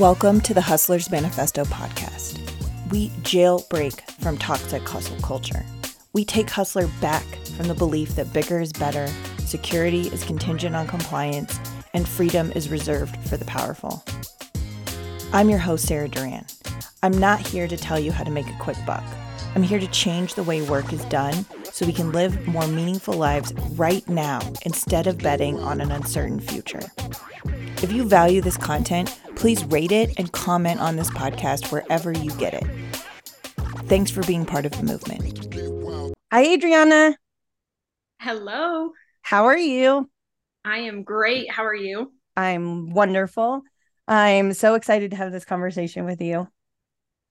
Welcome to the Hustlers Manifesto podcast. We jailbreak from toxic hustle culture. We take Hustler back from the belief that bigger is better, security is contingent on compliance, and freedom is reserved for the powerful. I'm your host, Sarah Duran. I'm not here to tell you how to make a quick buck. I'm here to change the way work is done so we can live more meaningful lives right now instead of betting on an uncertain future. If you value this content, please rate it and comment on this podcast wherever you get it. Thanks for being part of the movement. Hi, Adrianna. Hello. How are you? I am great. How are you? I'm wonderful. I'm so excited to have this conversation with you.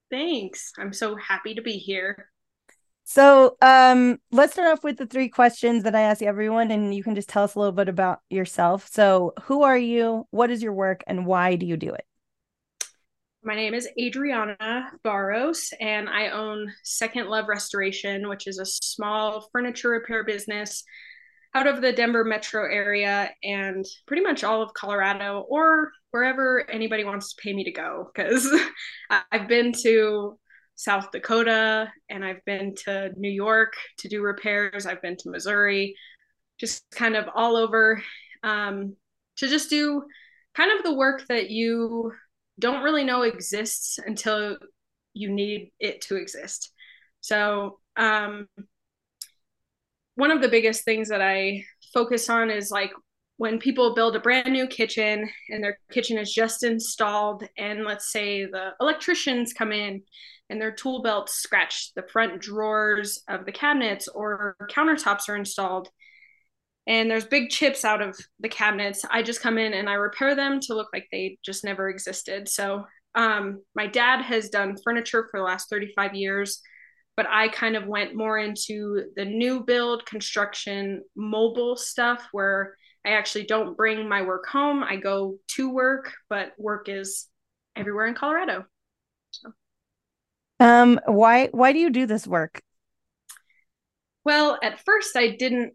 Thanks. I'm so happy to be here. So, um, let's start off with the three questions that I ask everyone, and you can just tell us a little bit about yourself. So, who are you? What is your work, and why do you do it? My name is Adrianna Baros, and I own Second Love Restoration, which is a small furniture repair business out of the Denver metro area and pretty much all of Colorado or wherever anybody wants to pay me to go. Because I've been to South Dakota and I've been to New York to do repairs. I've been to Missouri, just kind of all over um, to just do kind of the work that you don't really know exists until you need it to exist. So, um, one of the biggest things that I focus on is like when people build a brand new kitchen and their kitchen is just installed, and let's say the electricians come in and their tool belts scratch the front drawers of the cabinets or countertops are installed and there's big chips out of the cabinets i just come in and i repair them to look like they just never existed. So um, my dad has done furniture for the last 35 years but i kind of went more into the new build construction mobile stuff where i actually don't bring my work home i go to work but work is everywhere in colorado so um, why why do you do this work? Well, at first I didn't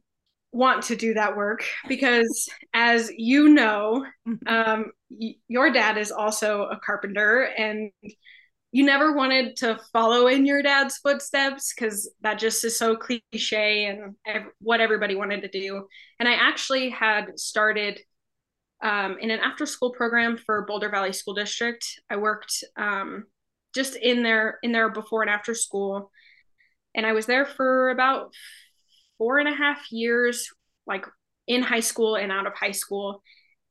want to do that work because as you know, mm-hmm. um, y- your dad is also a carpenter and you never wanted to follow in your dad's footsteps because that just is so cliche and ev- what everybody wanted to do. And I actually had started um, in an after school program for Boulder Valley School District. I worked um, just in there in there before and after school and i was there for about four and a half years like in high school and out of high school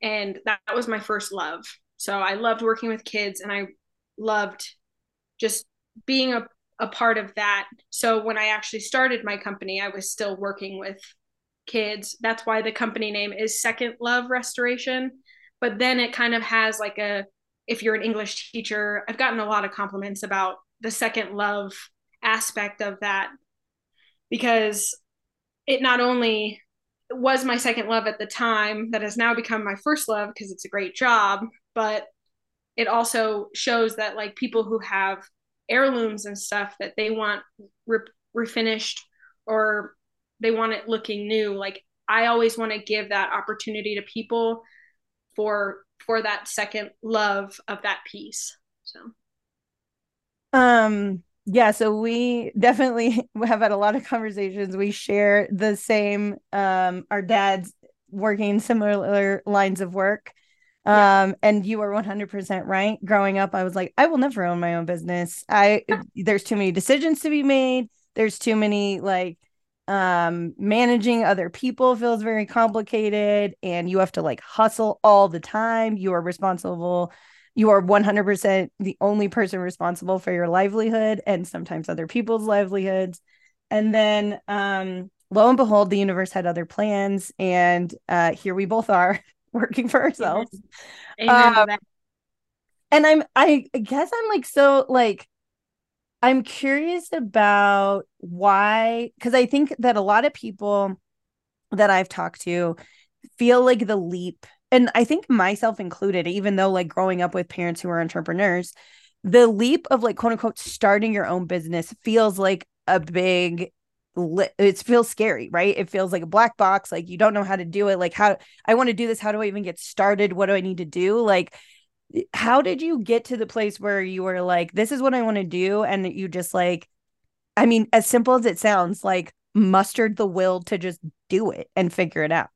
and that, that was my first love so i loved working with kids and i loved just being a, a part of that. So when i actually started my company i was still working with kids. That's why the company name is second love restoration. But then it kind of has like a if you're an English teacher, I've gotten a lot of compliments about the second love aspect of that because it not only was my second love at the time that has now become my first love because it's a great job, but it also shows that like people who have heirlooms and stuff that they want re- refinished or they want it looking new like i always want to give that opportunity to people for for that second love of that piece so. Um yeah so we definitely have had a lot of conversations. We share the same um our dads working similar lines of work um and you are 100% right. Growing up i was like i will never own my own business. I there's too many decisions to be made. There's too many like um managing other people feels very complicated and you have to like hustle all the time. You are responsible you are 100% the only person responsible for your livelihood and sometimes other people's livelihoods. And then um lo and behold the universe had other plans and uh here we both are working for ourselves. Um, and i'm i guess i'm like so like I'm curious about why, because I think that a lot of people that I've talked to feel like the leap, and I think myself included, even though like growing up with parents who are entrepreneurs, the leap of like quote unquote starting your own business feels like a big it feels scary right it feels like a black box like you don't know how to do it like how i want to do this how do i even get started what do i need to do like how did you get to the place where you were like, this is what I want to do? And you just like, I mean, as simple as it sounds, like mustered the will to just do it and figure it out.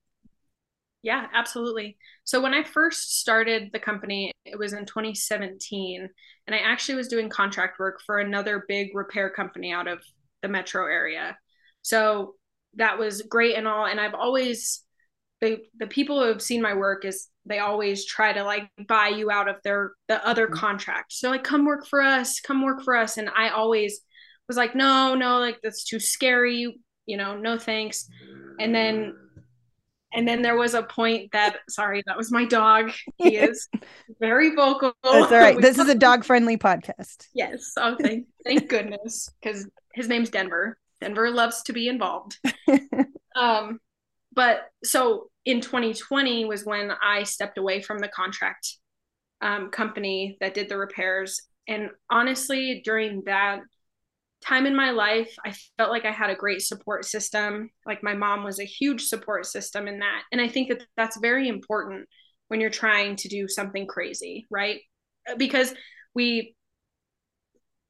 Yeah, absolutely. So when I first started the company, it was in 2017, and I actually was doing contract work for another big repair company out of the metro area. So that was great and all. And I've always the the people who have seen my work is they always try to like buy you out of their the other mm-hmm. contract. So like come work for us, come work for us. And I always was like, no, no, like that's too scary, you know, no thanks. And then and then there was a point that sorry that was my dog he is very vocal that's all right this is a dog friendly podcast yes oh thank, thank goodness because his name's denver denver loves to be involved um but so in 2020 was when i stepped away from the contract um, company that did the repairs and honestly during that time in my life, I felt like I had a great support system. Like my mom was a huge support system in that. And I think that that's very important when you're trying to do something crazy, right? Because we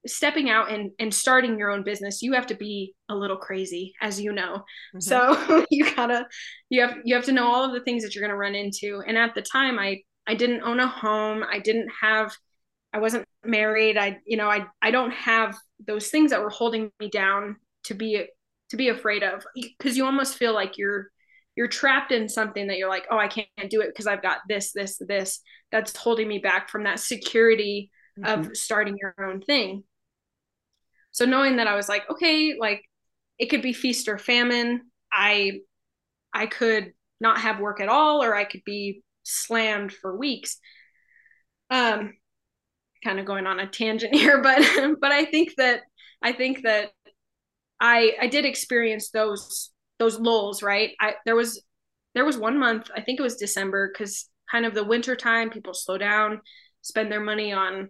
stepping out and, and starting your own business you have to be a little crazy as you know mm-hmm. so you gotta you have you have to know all of the things that you're going to run into and at the time i i didn't own a home i didn't have I wasn't married. I, you know, I, I don't have those things that were holding me down to be, to be afraid of because you almost feel like you're, you're trapped in something that you're like, oh, I can't do it because I've got this, this, this that's holding me back from that security mm-hmm. of starting your own thing. So knowing that I was like, okay, like it could be feast or famine. I, I could not have work at all, or I could be slammed for weeks. Um, kind of going on a tangent here, but but I think that I think that I I did experience those those lulls, right? I there was there was one month, I think it was December, because kind of the winter time, people slow down, spend their money on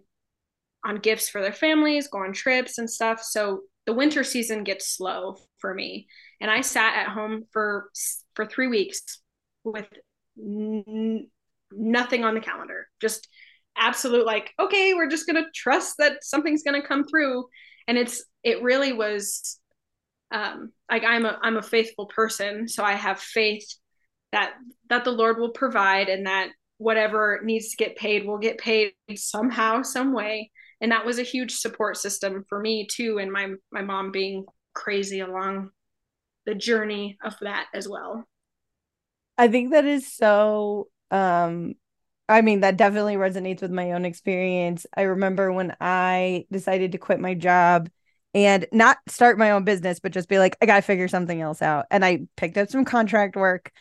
on gifts for their families, go on trips and stuff. So the winter season gets slow for me. And I sat at home for for 3 weeks with n- nothing on the calendar. Just absolute like okay we're just going to trust that something's going to come through and it's it really was um like i'm a i'm a faithful person so i have faith that that the lord will provide and that whatever needs to get paid will get paid somehow some way and that was a huge support system for me too and my my mom being crazy along the journey of that as well i think that is so um I mean, that definitely resonates with my own experience. I remember when I decided to quit my job and not start my own business, but just be like, I got to figure something else out. And I picked up some contract work.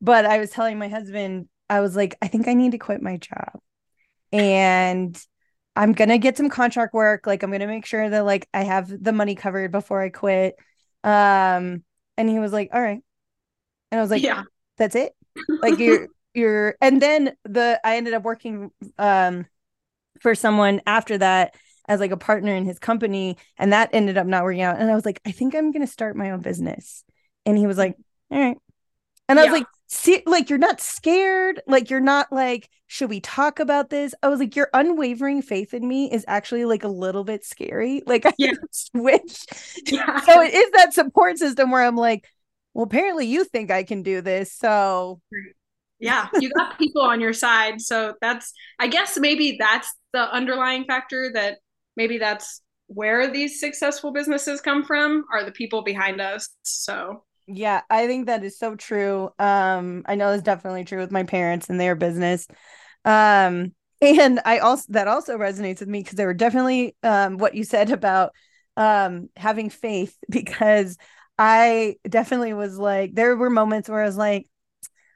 But I was telling my husband, I was like, I think I need to quit my job. And I'm going to get some contract work. Like, I'm going to make sure that like I have the money covered before I quit. Um, and he was like, all right. And I was like, yeah, that's it. Like, you're, you're and then the I ended up working um for someone after that as like a partner in his company and that ended up not working out and I was like I think I'm going to start my own business and he was like all right and I was like see like you're not scared like you're not like should we talk about this? I was like your unwavering faith in me is actually like a little bit scary. Like I yeah. switch yeah. so it is that support system where I'm like well apparently you think I can do this so yeah you got people on your side so that's i guess maybe that's the underlying factor that maybe that's where these successful businesses come from are the people behind us so yeah i think that is so true um i know that's definitely true with my parents and their business um and i also that also resonates with me because there were definitely um what you said about um having faith because i definitely was like there were moments where i was like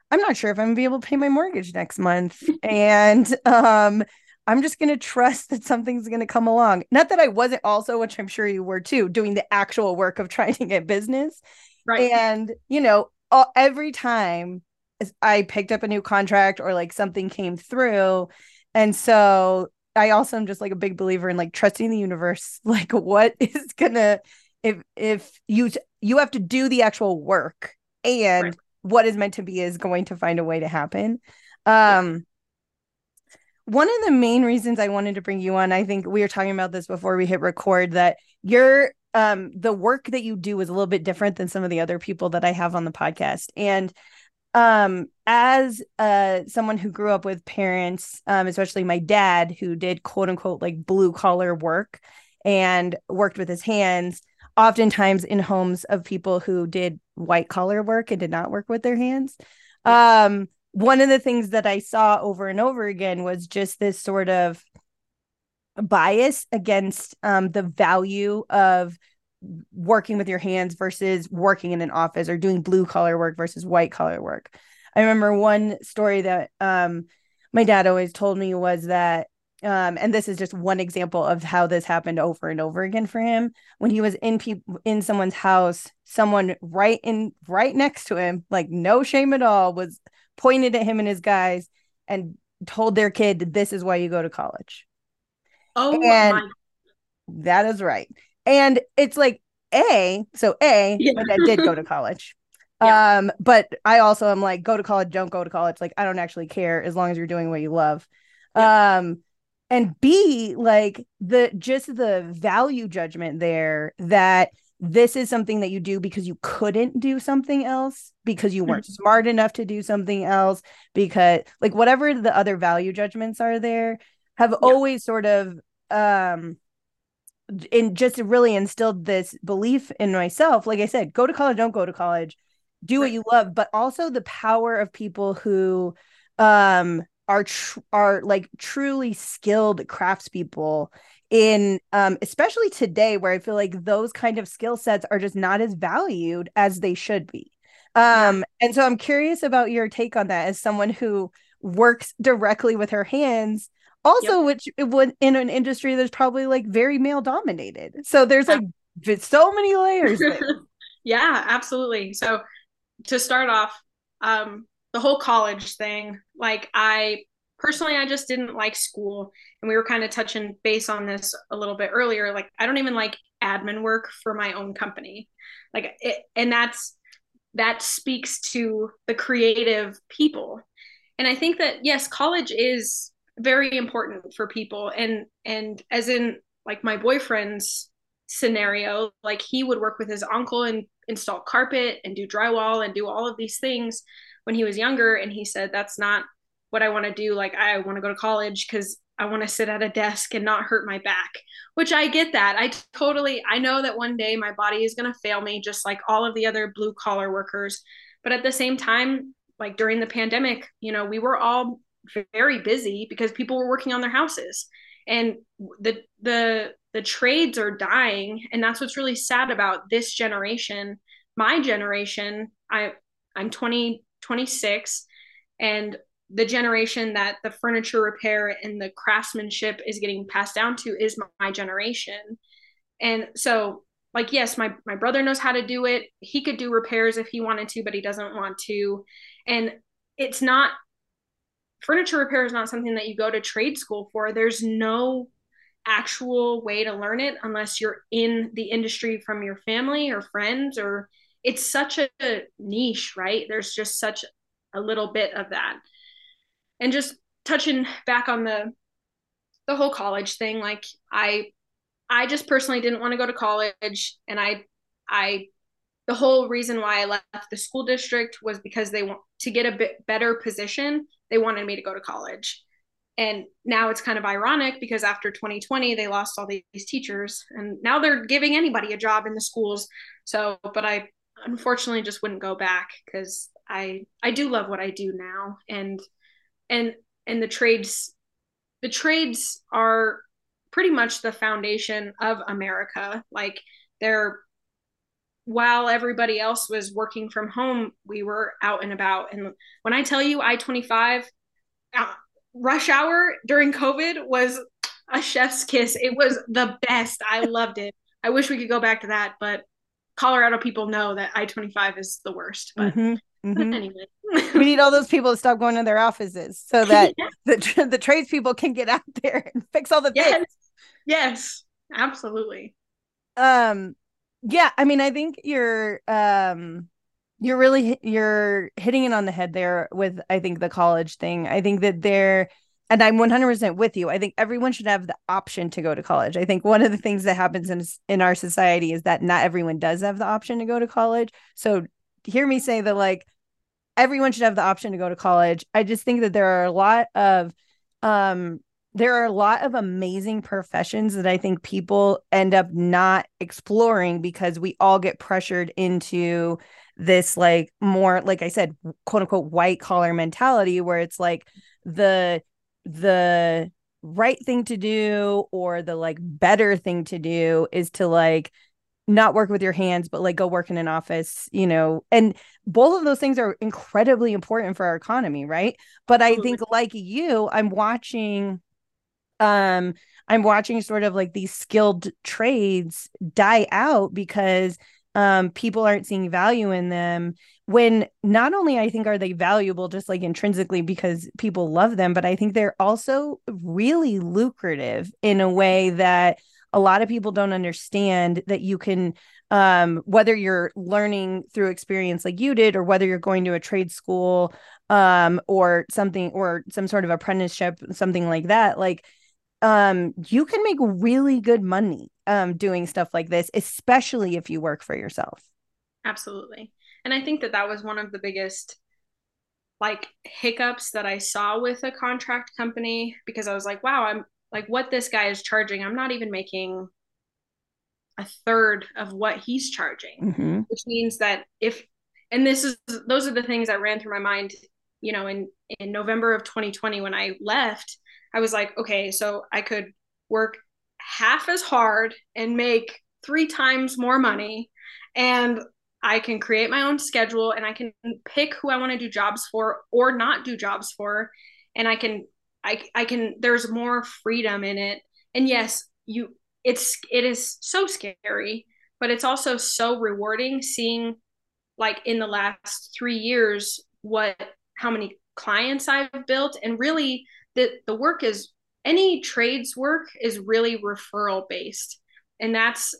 I'm not sure if I'm gonna be able to pay my mortgage next month. and um I'm just going to trust that something's going to come along. Not that I wasn't also, which I'm sure you were too, doing the actual work of trying to get business. Right. And, you know, all, every time I picked up a new contract or like something came through. And so I also am just like a big believer in like trusting the universe. Like, what is going to, if, if you, you have to do the actual work and right what is meant to be is going to find a way to happen. Um, one of the main reasons I wanted to bring you on, I think we were talking about this before we hit record, that your um the work that you do is a little bit different than some of the other people that I have on the podcast. And um as uh someone who grew up with parents, um, especially my dad, who did quote unquote like blue collar work and worked with his hands, oftentimes in homes of people who did white collar work and did not work with their hands. Um one of the things that I saw over and over again was just this sort of bias against um, the value of working with your hands versus working in an office or doing blue collar work versus white collar work. I remember one story that um, my dad always told me was that um, and this is just one example of how this happened over and over again for him when he was in pe- in someone's house someone right in right next to him like no shame at all was pointed at him and his guys and told their kid this is why you go to college oh and my that is right. And it's like a so a Yeah. did go to college. Yeah. um but i also am like go to college don't go to college. Like i don't actually care as long as you're doing what you love. Um and b like the just the value judgment there that this is something that you do because you couldn't do something else because you weren't smart enough to do something else because like whatever the other value judgments are there have always sort of um and just really instilled this belief in myself. Like i said go to college don't go to college. Do what you love but also the power of people who um are tr- are like truly skilled craftspeople in um especially today where i feel like those kind of skill sets are just not as valued as they should be. Um and so i'm curious about your take on that as someone who works directly with her hands also which it would in an industry that's probably like very male dominated so there's like so many layers yeah, absolutely. So to start off, um, the whole college thing, like I personally, I just didn't like school. And we were kind of touching base on this a little bit earlier. Like, I don't even like admin work for my own company. Like, it, and that's, that speaks to the creative people. And I think that, yes, college is very important for people. And, and as in like my boyfriend's scenario, like he would work with his uncle and install carpet and do drywall and do all of these things when he was younger. And he said that's not what I want to do. Like I want to go to college cuz I want to sit at a desk and not hurt my back. Which I get that. I totally I know that one day my body is going to fail me just like all of the other blue collar workers. But at the same time like during the pandemic you know we were all very busy because people were working on their houses. And the the the trades are dying. And that's what's really sad about this generation my generation. I i'm 20 26 and the generation that the furniture repair and the craftsmanship is getting passed down to is my generation. And so like yes my my brother knows how to do it. He could do repairs if he wanted to but he doesn't want to. And it's not furniture repair is not something that you go to trade school for. There's no actual way to learn it unless you're in the industry from your family or friends or it's such a niche right? There's just such a little bit of that. And just touching back on the the whole college thing like i i just personally didn't want to go to college and i i the whole reason why i left the school district was because they want to get a bit better position they wanted me to go to college. And now it's kind of ironic because after 2020 they lost all these teachers and now they're giving anybody a job in the schools. So but i unfortunately just wouldn't go back because i i do love what i do now. And and and the trades the trades are pretty much the foundation of america. Like they're while everybody else was working from home we were out and about and when i tell you i-25 uh, rush hour during COVID was a chef's kiss. It was the best. I loved it. I wish we could go back to that, but Colorado people know that I 25 is the worst. But, Mhm, but mhm. anyway. we need all those people to stop going to their offices so that the the tradespeople can get out there and fix all the yes. things. Yes, absolutely. Um, yeah, I mean, I think you're um you're really you're hitting it on the head there with I think the college thing. I think that there and I'm 100% with you. I think everyone should have the option to go to college. I think one of the things that happens in in our society is that not everyone does have the option to go to college. So hear me say that like everyone should have the option to go to college. I just think that there are a lot of um there are a lot of amazing professions that I think people end up not exploring because we all get pressured into this like more like I said quote unquote white collar mentality where it's like the the right thing to do or the like better thing to do is to like not work with your hands but like go work in an office you know and both of those things are incredibly important for our economy right? But i think like you i'm watching um i'm watching sort of like these skilled trades die out because um people aren't seeing value in them when not only I think are they valuable just like intrinsically because people love them, but I think they're also really lucrative in a way that a lot of people don't understand that you can um, whether you're learning through experience like you did or whether you're going to a trade school um, or something or some sort of apprenticeship something like that like um, you can make really good money um, doing stuff like this especially if you work for yourself absolutely and I think that that was one of the biggest like hiccups that I saw with a contract company because I was like, wow, I'm like what this guy is charging. I'm not even making a third of what he's charging, mm-hmm. which means that if and this is those are the things that ran through my mind, you know, in in November of 2020 when I left, I was like, okay, so I could work half as hard and make three times more money and I can create my own schedule and I can pick who I want to do jobs for or not do jobs for. And I can, I, I can, there's more freedom in it. And yes, you, it's, it is so scary, but it's also so rewarding seeing like in the last three years what, how many clients I've built. And really the, the work is, any trades work is really referral based. And that's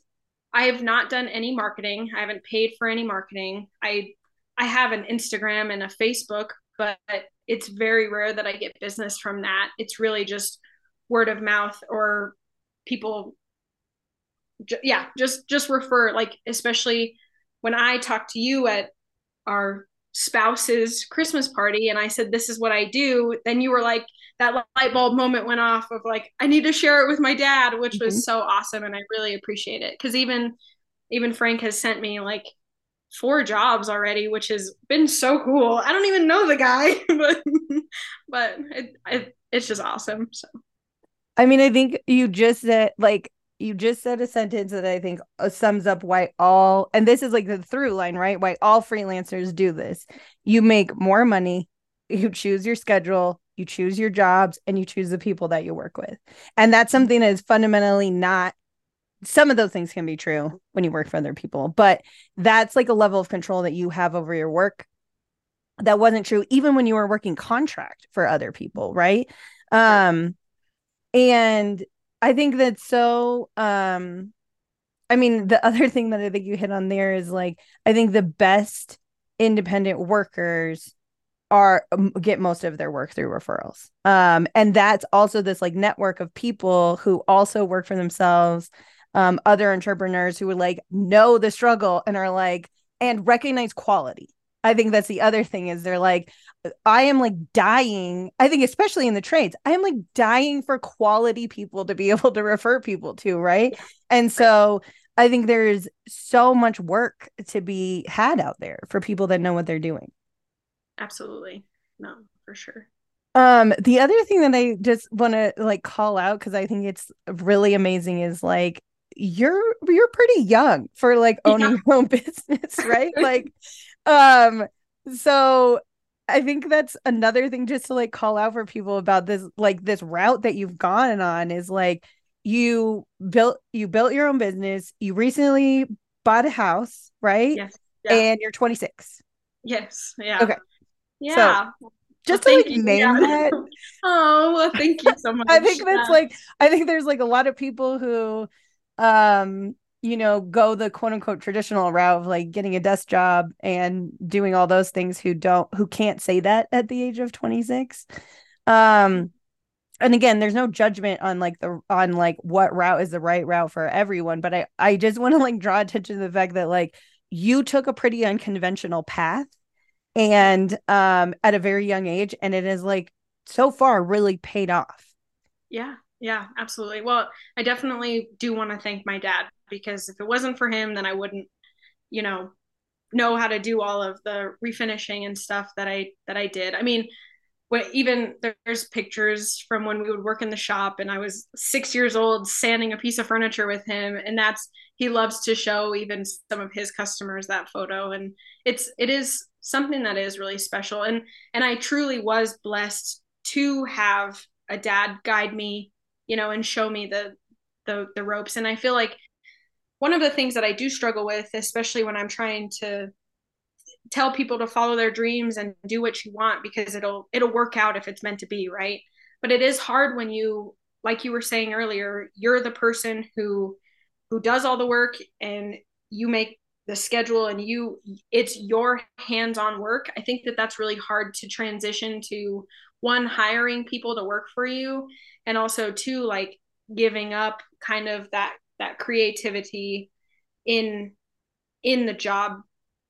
I have not done any marketing. I haven't paid for any marketing. I I have an Instagram and a Facebook, but it's very rare that I get business from that. It's really just word of mouth or people yeah, just just refer like especially when I talked to you at our spouse's Christmas party and I said this is what I do, then you were like that light bulb moment went off of like I need to share it with my dad, which mm-hmm. was so awesome and I really appreciate it cuz even even Frank has sent me like four jobs already, which has been so cool. I don't even know the guy, but but it, it, it's just awesome. So I mean, I think you just said like you just said a sentence that I think uh, sums up why all and this is like the through line, right? Why all freelancers do this. You make more money, you choose your schedule, you choose your jobs and you choose the people that you work with. And that's something that is fundamentally not some of those things can be true when you work for other people but that's like a level of control that you have over your work that wasn't true even when you were working contract for other people right? Um and i think that's so um i mean the other thing that i think you hit on there is like i think the best independent workers are um, get most of their work through referrals. Um and that's also this like network of people who also work for themselves um other entrepreneurs who would like know the struggle and are like and recognize quality. I think that's the other thing is they're like i am like dying i think especially in the trades i am like dying for quality people to be able to refer people to right? And so i think there's so much work to be had out there for people that know what they're doing Absolutely. No, for sure. Um, the other thing that I just want to like call out because I think it's really amazing is like you're you're pretty young for like owning yeah. your own business, right? like, um, so I think that's another thing just to like call out for people about this like this route that you've gone on is like you built you built your own business, you recently bought a house, right? Yes. Yeah. And you're 26. Yes. Yeah. Okay. Yeah. So, just well, to like name yeah. that. oh, well, thank you so much. I think that's yeah. like I think there's like a lot of people who um you know go the quote unquote traditional route of like getting a desk job and doing all those things who don't who can't say that at the age of 26 um and again there's no judgment on like the on like what route is the right route for everyone but i i just want to like draw attention to the fact that like you took a pretty unconventional path and um at a very young age and it is like so far really paid off. Yeah yeah absolutely. Well i definitely do want to thank my dad because if it wasn't for him then i wouldn't you know know how to do all of the refinishing and stuff that i that i did. I mean what even there's pictures from when we would work in the shop and I was six years old sanding a piece of furniture with him and that's he loves to show even some of his customers that photo and it's it is something that is really special. And and I truly was blessed to have a dad guide me you know and show me the the the ropes. And I feel like one of the things that I do struggle with especially when I'm trying to tell people to follow their dreams and do what you want because it'll it'll work out if it's meant to be right? But it is hard when you like you were saying earlier you're the person who who does all the work and you make the schedule and you it's your hands-on work i think that that's really hard to transition to one hiring people to work for you and also two like giving up kind of that that creativity in in the job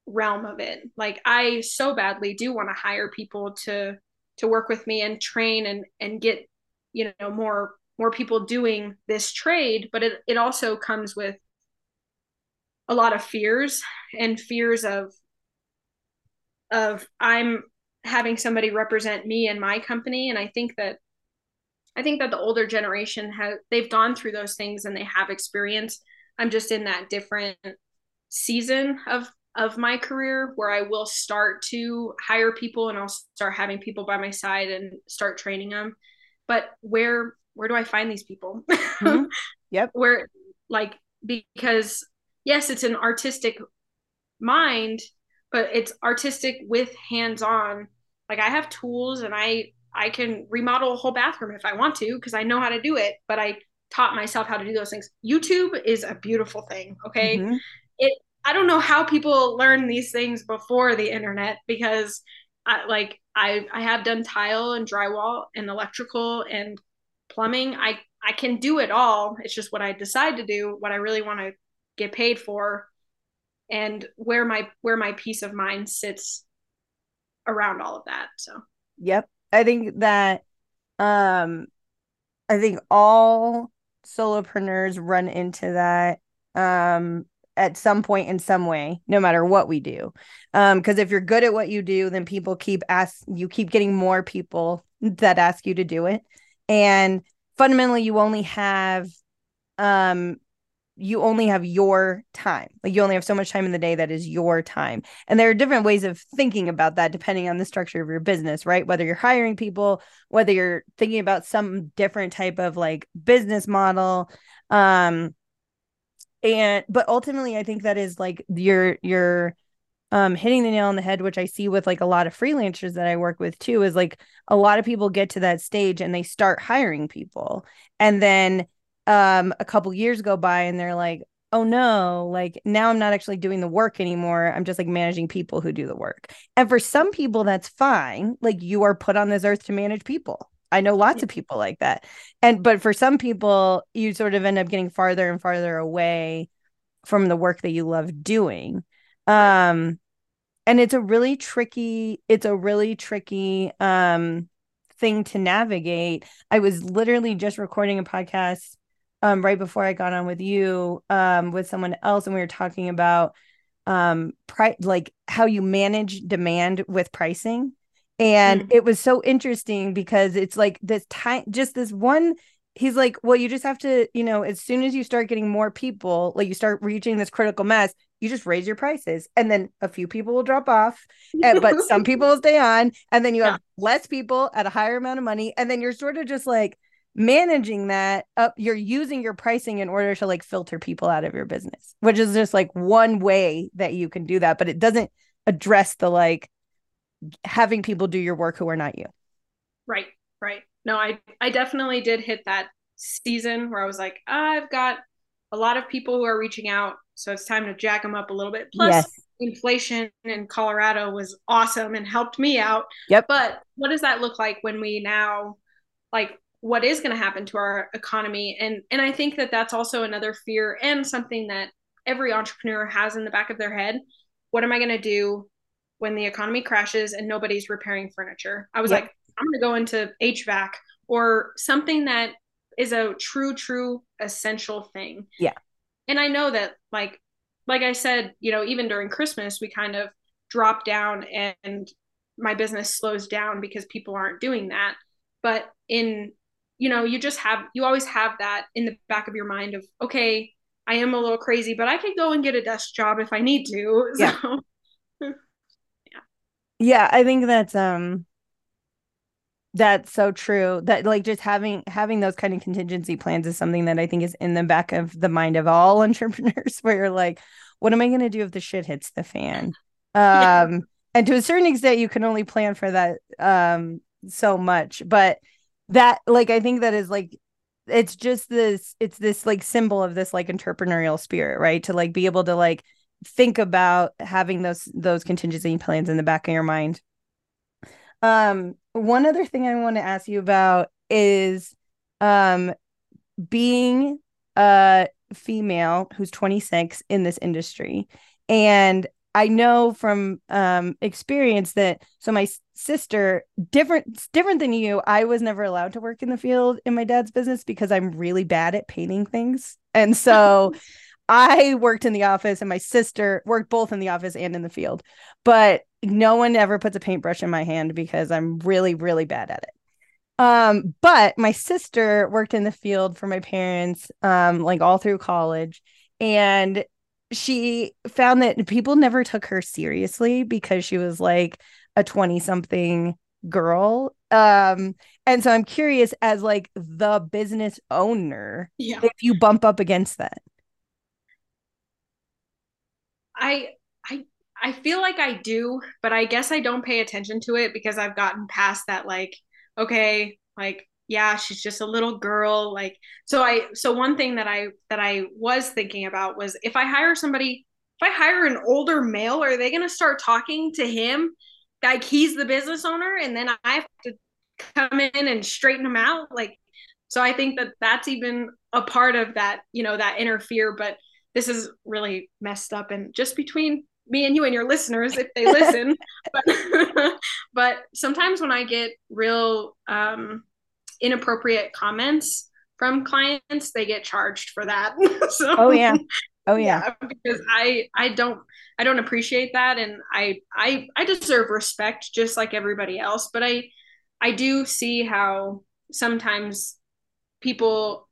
realm of it. Like I so badly do want to hire people to to work with me and train and and get you know more more people doing this trade, but it it also comes with a lot of fears and fears of of I'm having somebody represent me and my company and I think that I think that the older generation have they've gone through those things and they have experience. I'm just in that different season of of my career where I will start to hire people and I'll start having people by my side and start training them. But where where do I find these people? Mm-hmm. Yep. where like because yes, it's an artistic mind, but it's artistic with hands-on. Like I have tools and I I can remodel a whole bathroom if I want to because I know how to do it, but I taught myself how to do those things. YouTube is a beautiful thing, okay? Mm-hmm. It I don't know how people learn these things before the internet because I like I I have done tile and drywall and electrical and plumbing. I I can do it all. It's just what I decide to do, what I really want to get paid for and where my where my peace of mind sits around all of that. So, yep. I think that um I think all solopreneurs run into that um at some point in some way no matter what we do um because if you're good at what you do then people keep ask you keep getting more people that ask you to do it and fundamentally you only have um you only have your time. Like you only have so much time in the day that is your time. And there are different ways of thinking about that depending on the structure of your business right? Whether you're hiring people whether you're thinking about some different type of like business model um and but ultimately i think that is like you're you're um hitting the nail on the head which i see with like a lot of freelancers that i work with too is like a lot of people get to that stage and they start hiring people. And then um a couple years go by and they're like oh no like now i'm not actually doing the work anymore i'm just like managing people who do the work and for some people that's fine like you are put on this earth to manage people I know lots of people like that. And but for some people, you sort of end up getting farther and farther away from the work that you love doing. Um and it's a really tricky it's a really tricky um thing to navigate. I was literally just recording a podcast um right before I got on with you um with someone else and we were talking about um price like how you manage demand with pricing and mm. it was so interesting because it's like this time just this one he's like well you just have to you know as soon as you start getting more people like you start reaching this critical mass you just raise your prices and then a few people will drop off and, but some people will stay on and then you have yeah. less people at a higher amount of money and then you're sort of just like managing that up you're using your pricing in order to like filter people out of your business which is just like one way that you can do that but it doesn't address the like having people do your work who are not you. Right, right. No, I I definitely did hit that season where I was like, I've got a lot of people who are reaching out, so it's time to jack them up a little bit. Plus, yes. inflation in Colorado was awesome and helped me out. Yep. But what does that look like when we now, like, what is going to happen to our economy. And and i think that that's also another fear and something that every entrepreneur has in the back of their head. What am i going to do when the economy crashes and nobody's repairing furniture? I was yep. like i'm going to go into hvac or something that is a true true essential thing. Yeah. And i know that like like i said you know even during christmas we kind of drop down and my business slows down because people aren't doing that. But in you know you just have you always have that in the back of your mind of okay i am a little crazy but i could go and get a desk job if i need to. So, yeah. Yeah yeah i think that's um that's so true that like just having having those kind of contingency plans is something that i think is in the back of the mind of all entrepreneurs where you're like what am i going to do if the shit hits the fan? Um and to a certain extent you can only plan for that um so much but that like i think that is like it's just this it's this like symbol of this like entrepreneurial spirit right? To like be able to like think about having those those contingency plans in the back of your mind. Um one other thing i want to ask you about is um being a female who's 26 in this industry and I know from um, experience that so my sister different different than you. I was never allowed to work in the field in my dad's business because I'm really bad at painting things, and so I worked in the office, and my sister worked both in the office and in the field. But no one ever puts a paintbrush in my hand because I'm really really bad at it. Um, but my sister worked in the field for my parents, um, like all through college, and she found that people never took her seriously because she was like a 20 something girl um and so i'm curious as like the business owner yeah. if you bump up against that i i i feel like i do but i guess i don't pay attention to it because i've gotten past that like okay like yeah she's just a little girl like so i so one thing that i that i was thinking about was if i hire somebody if i hire an older male are they going to start talking to him? Like he's the business owner and then i have to come in and straighten him out like so i think that that's even a part of that you know that interfere but this is really messed up and just between me and you and your listeners if they listen but but sometimes when i get real um inappropriate comments from clients, they get charged for that. so, oh yeah. Oh yeah. yeah. Because I I don't I don't appreciate that and I I I deserve respect just like everybody else, but I I do see how sometimes people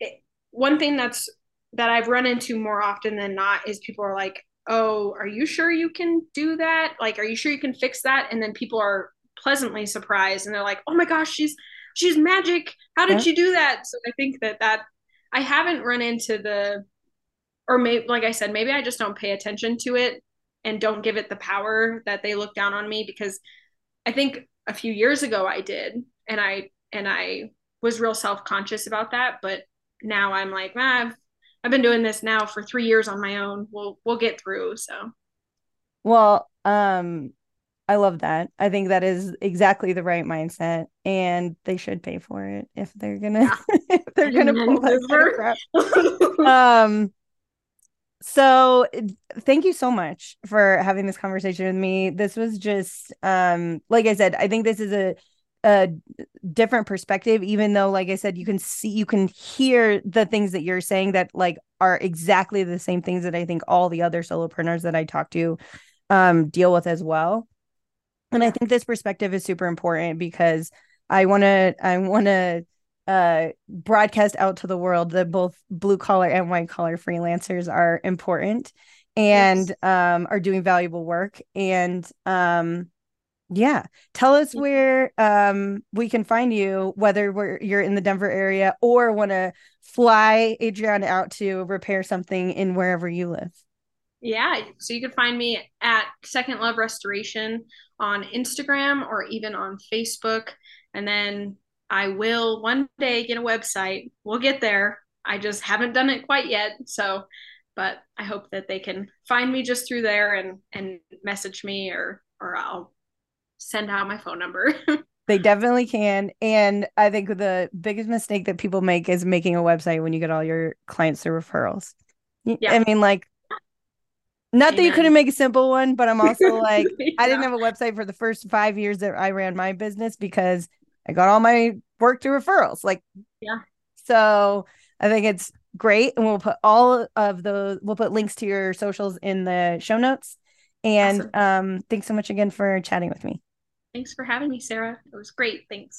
it, one thing that's that I've run into more often than not is people are like, "Oh, are you sure you can do that? Like, are you sure you can fix that?" And then people are pleasantly surprised and they're like, "Oh my gosh, she's she's magic. How did yeah. she do that? So I think that that I haven't run into the, or maybe like I said, maybe I just don't pay attention to it and don't give it the power that they look down on me because I think a few years ago I did, and I and I was real self conscious about that, but now I'm like, ah, I've I've been doing this now for three years on my own. We'll we'll get through. So, well, um, I love that. I think that is exactly the right mindset, and they should pay for it if they're gonna yeah. if they're gonna pull that crap. um. So, thank you so much for having this conversation with me. This was just, um, like I said, I think this is a a different perspective. Even though, like I said, you can see, you can hear the things that you're saying that like are exactly the same things that I think all the other solopreneurs that I talk to um deal with as well and i think this perspective is super important because i want to i want to uh broadcast out to the world that both blue collar and white collar freelancers are important and yes. um are doing valuable work and um yeah tell us where um we can find you whether we're you're in the denver area or want to fly adrian out to repair something in wherever you live yeah so you can find me at second love restoration on Instagram or even on Facebook. And then I will one day get a website. We'll get there. I just haven't done it quite yet. So, but I hope that they can find me just through there and and message me or or I'll send out my phone number. They definitely can. And I think the biggest mistake that people make is making a website when you get all your clients through referrals. Yeah. I mean, like, not Amen. that you couldn't make a simple one, but I'm also like, yeah. I didn't have a website for the first five years that I ran my business because I got all my work through referrals. Like, yeah. So I think it's great. And we'll put all of the, we'll put links to your socials in the show notes. And awesome. um, thanks so much again for chatting with me. Thanks for having me, Sarah. It was great. Thanks.